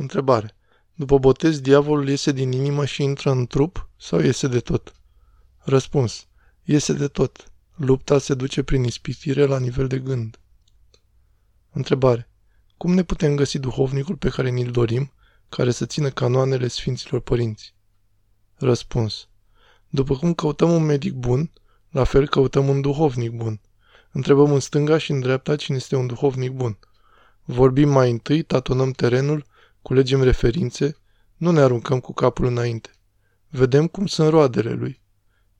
Întrebare. După botez, diavolul iese din inimă și intră în trup sau iese de tot? Răspuns. Iese de tot. Lupta se duce prin ispitire la nivel de gând. Întrebare. Cum ne putem găsi duhovnicul pe care ni-l dorim, care să țină canoanele Sfinților Părinți? Răspuns. După cum căutăm un medic bun, la fel căutăm un duhovnic bun. Întrebăm în stânga și în dreapta cine este un duhovnic bun. Vorbim mai întâi, tatonăm terenul, culegem referințe, nu ne aruncăm cu capul înainte. Vedem cum sunt roadele lui.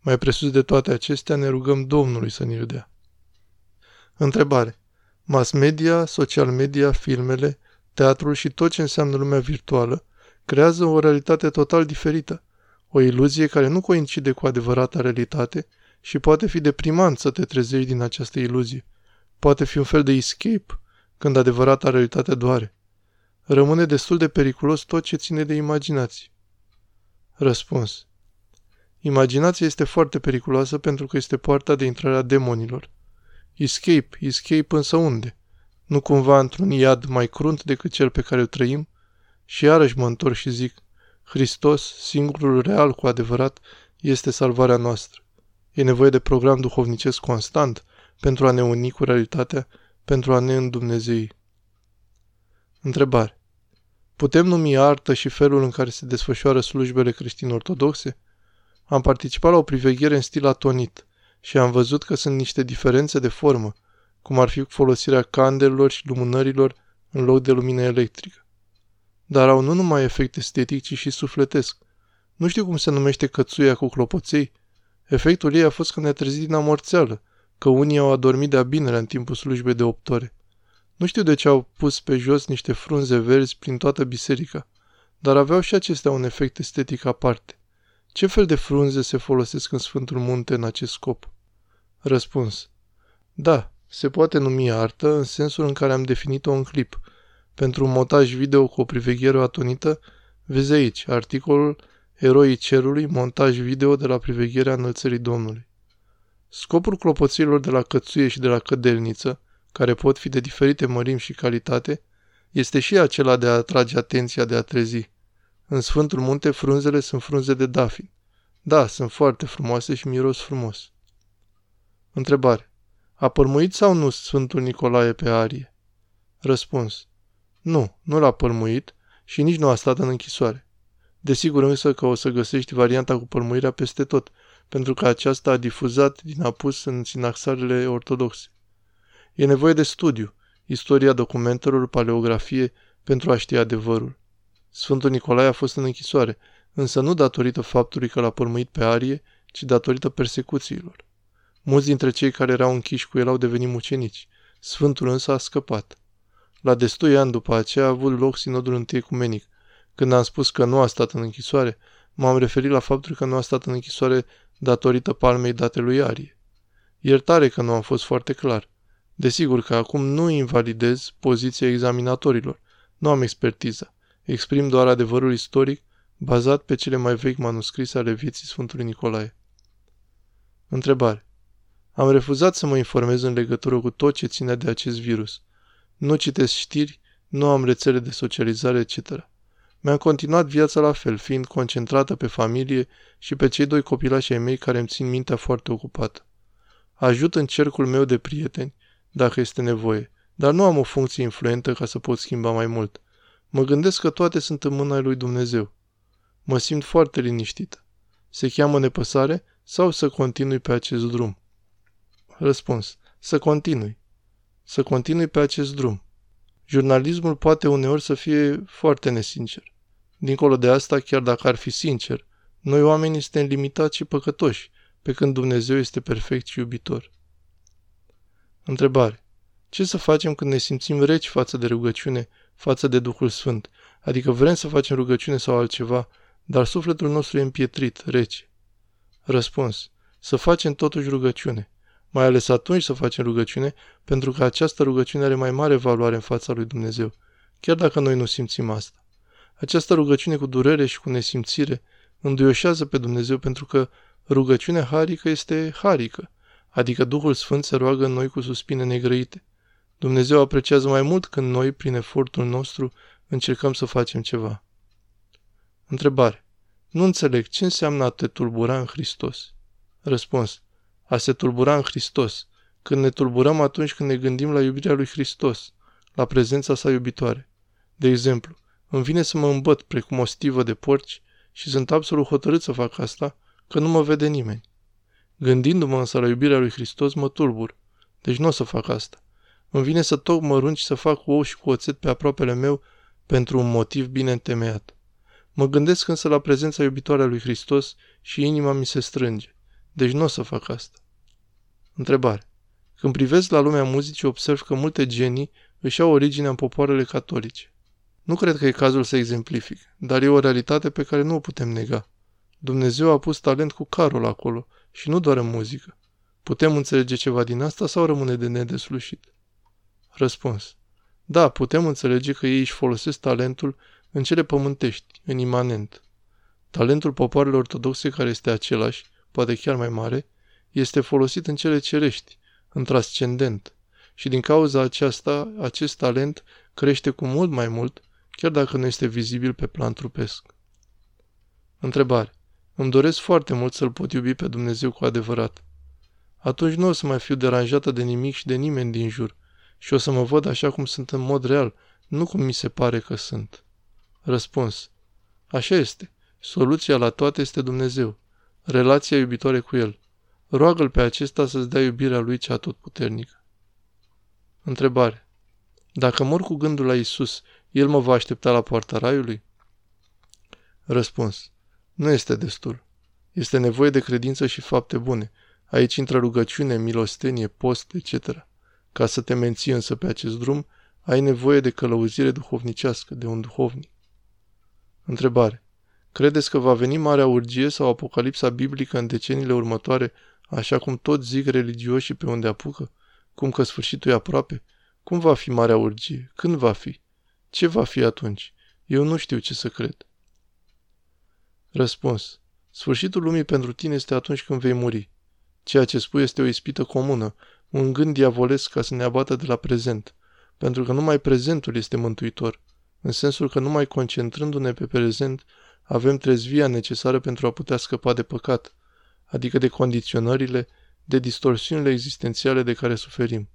Mai presus de toate acestea, ne rugăm Domnului să ne-l dea. Întrebare. Mass media, social media, filmele, teatrul și tot ce înseamnă lumea virtuală creează o realitate total diferită, o iluzie care nu coincide cu adevărata realitate și poate fi deprimant să te trezești din această iluzie. Poate fi un fel de escape, când adevărata realitate doare. Rămâne destul de periculos tot ce ține de imaginație. Răspuns. Imaginația este foarte periculoasă pentru că este poarta de intrare a demonilor. Escape, escape însă unde? Nu cumva într-un iad mai crunt decât cel pe care îl trăim? Și iarăși mă întorc și zic, Hristos, singurul real cu adevărat, este salvarea noastră. E nevoie de program duhovnicesc constant pentru a ne uni cu realitatea, pentru a ne îndumnezei. Întrebare. Putem numi artă și felul în care se desfășoară slujbele creștin-ortodoxe? Am participat la o priveghere în stil atonit și am văzut că sunt niște diferențe de formă, cum ar fi folosirea candelelor și lumânărilor în loc de lumină electrică. Dar au nu numai efect estetic, ci și sufletesc. Nu știu cum se numește cățuia cu clopoței. Efectul ei a fost că ne-a trezit din amorțeală, că unii au adormit de-a binele în timpul slujbei de opt ore. Nu știu de ce au pus pe jos niște frunze verzi prin toată biserica, dar aveau și acestea un efect estetic aparte. Ce fel de frunze se folosesc în Sfântul Munte în acest scop? Răspuns. Da, se poate numi artă în sensul în care am definit-o în clip. Pentru un montaj video cu o priveghere atonită, vezi aici articolul Eroii Cerului, montaj video de la privegherea înălțării Domnului. Scopul clopoților de la cățuie și de la cădelniță, care pot fi de diferite mărimi și calitate, este și acela de a atrage atenția de a trezi. În Sfântul Munte frunzele sunt frunze de dafin. Da, sunt foarte frumoase și miros frumos. Întrebare. A părmuit sau nu Sfântul Nicolae pe arie? Răspuns. Nu, nu l-a părmuit și nici nu a stat în închisoare. Desigur însă că o să găsești varianta cu părmuirea peste tot, pentru că aceasta a difuzat din apus în sinaxarele ortodoxe. E nevoie de studiu, istoria documentelor, paleografie, pentru a ști adevărul. Sfântul Nicolae a fost în închisoare, însă nu datorită faptului că l-a părmuit pe arie, ci datorită persecuțiilor. Mulți dintre cei care erau închiși cu el au devenit mucenici. Sfântul însă a scăpat. La destui ani după aceea a avut loc sinodul întâi ecumenic. Când am spus că nu a stat în închisoare, m-am referit la faptul că nu a stat în închisoare datorită palmei date lui Arie. Iertare că nu am fost foarte clar. Desigur că acum nu invalidez poziția examinatorilor. Nu am expertiză. Exprim doar adevărul istoric bazat pe cele mai vechi manuscrise ale vieții Sfântului Nicolae. Întrebare. Am refuzat să mă informez în legătură cu tot ce ține de acest virus. Nu citesc știri, nu am rețele de socializare, etc. Mi-am continuat viața la fel, fiind concentrată pe familie și pe cei doi copilași ai mei care îmi țin mintea foarte ocupată. Ajut în cercul meu de prieteni, dacă este nevoie, dar nu am o funcție influentă ca să pot schimba mai mult. Mă gândesc că toate sunt în mâna lui Dumnezeu. Mă simt foarte liniștită. Se cheamă nepăsare sau să continui pe acest drum? Răspuns. Să continui. Să continui pe acest drum. Jurnalismul poate uneori să fie foarte nesincer. Dincolo de asta, chiar dacă ar fi sincer, noi oamenii suntem limitați și păcătoși, pe când Dumnezeu este perfect și iubitor. Întrebare. Ce să facem când ne simțim reci față de rugăciune, față de Duhul Sfânt? Adică vrem să facem rugăciune sau altceva, dar sufletul nostru e împietrit, rece. Răspuns. Să facem totuși rugăciune. Mai ales atunci să facem rugăciune, pentru că această rugăciune are mai mare valoare în fața lui Dumnezeu, chiar dacă noi nu simțim asta. Această rugăciune cu durere și cu nesimțire înduioșează pe Dumnezeu pentru că rugăciunea harică este harică, adică Duhul Sfânt se roagă în noi cu suspine negrăite. Dumnezeu apreciază mai mult când noi, prin efortul nostru, încercăm să facem ceva. Întrebare. Nu înțeleg ce înseamnă a te tulbura în Hristos. Răspuns. A se tulbura în Hristos. Când ne tulburăm atunci când ne gândim la iubirea lui Hristos, la prezența sa iubitoare. De exemplu, îmi vine să mă îmbăt precum o stivă de porci și sunt absolut hotărât să fac asta, că nu mă vede nimeni. Gândindu-mă însă la iubirea lui Hristos, mă tulbur. Deci nu o să fac asta. Îmi vine să toc mărunci și să fac ou și cu oțet pe aproapele meu pentru un motiv bine întemeiat. Mă gândesc însă la prezența iubitoare a lui Hristos și inima mi se strânge. Deci nu o să fac asta. Întrebare. Când privesc la lumea muzicii, observ că multe genii își au originea în popoarele catolice. Nu cred că e cazul să exemplific, dar e o realitate pe care nu o putem nega. Dumnezeu a pus talent cu carul acolo și nu doar în muzică. Putem înțelege ceva din asta sau rămâne de nedeslușit? Răspuns. Da, putem înțelege că ei își folosesc talentul în cele pământești, în imanent. Talentul popoarelor ortodoxe, care este același, poate chiar mai mare, este folosit în cele cerești, în transcendent. Și din cauza aceasta, acest talent crește cu mult mai mult, chiar dacă nu este vizibil pe plan trupesc. Întrebare. Îmi doresc foarte mult să-L pot iubi pe Dumnezeu cu adevărat. Atunci nu o să mai fiu deranjată de nimic și de nimeni din jur și o să mă văd așa cum sunt în mod real, nu cum mi se pare că sunt. Răspuns. Așa este. Soluția la toate este Dumnezeu. Relația iubitoare cu El. Roagă-L pe acesta să-ți dea iubirea Lui cea atotputernică. Întrebare. Dacă mor cu gândul la Isus, El mă va aștepta la poarta raiului? Răspuns. Nu este destul. Este nevoie de credință și fapte bune. Aici intră rugăciune, milostenie, post, etc. Ca să te menții însă pe acest drum, ai nevoie de călăuzire duhovnicească, de un duhovnic. Întrebare. Credeți că va veni Marea Urgie sau Apocalipsa biblică în deceniile următoare, așa cum toți zic religioșii pe unde apucă? Cum că sfârșitul e aproape? Cum va fi Marea Urgie? Când va fi? Ce va fi atunci? Eu nu știu ce să cred. Răspuns. Sfârșitul lumii pentru tine este atunci când vei muri. Ceea ce spui este o ispită comună, un gând diavolesc ca să ne abată de la prezent, pentru că numai prezentul este mântuitor, în sensul că numai concentrându-ne pe prezent avem trezvia necesară pentru a putea scăpa de păcat, adică de condiționările, de distorsiunile existențiale de care suferim.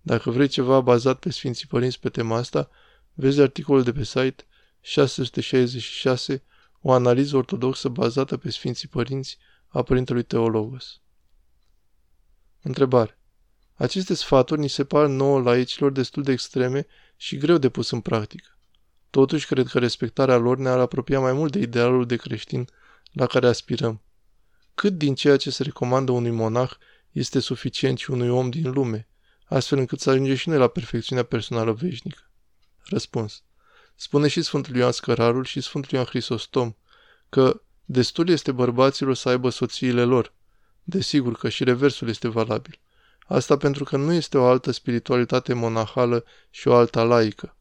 Dacă vrei ceva bazat pe Sfinții Părinți pe tema asta, vezi articolul de pe site 666, o analiză ortodoxă bazată pe Sfinții Părinți a Părintelui Teologos. Întrebare. Aceste sfaturi ni se par nouă laicilor destul de extreme și greu de pus în practică. Totuși, cred că respectarea lor ne-ar apropia mai mult de idealul de creștin la care aspirăm. Cât din ceea ce se recomandă unui monah este suficient și unui om din lume, astfel încât să ajunge și noi la perfecțiunea personală veșnică? Răspuns. Spune și Sfântul Ioan Scărarul și Sfântul Ioan Hristostom că destul este bărbaților să aibă soțiile lor. Desigur că și reversul este valabil. Asta pentru că nu este o altă spiritualitate monahală și o alta laică.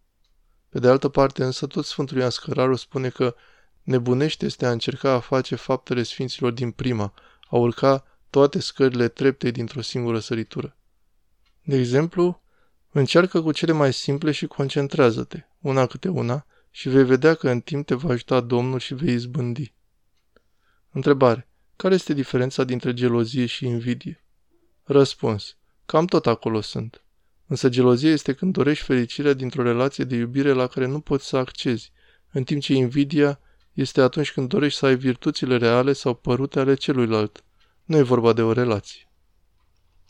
Pe de altă parte, însă, tot Sfântul Ioan Scăraru spune că nebunește este a încerca a face faptele sfinților din prima, a urca toate scările treptei dintr-o singură săritură. De exemplu, încearcă cu cele mai simple și concentrează-te, una câte una, și vei vedea că în timp te va ajuta Domnul și vei izbândi. Întrebare. Care este diferența dintre gelozie și invidie? Răspuns. Cam tot acolo sunt. Însă gelozia este când dorești fericirea dintr-o relație de iubire la care nu poți să accezi, în timp ce invidia este atunci când dorești să ai virtuțile reale sau părute ale celuilalt. Nu e vorba de o relație.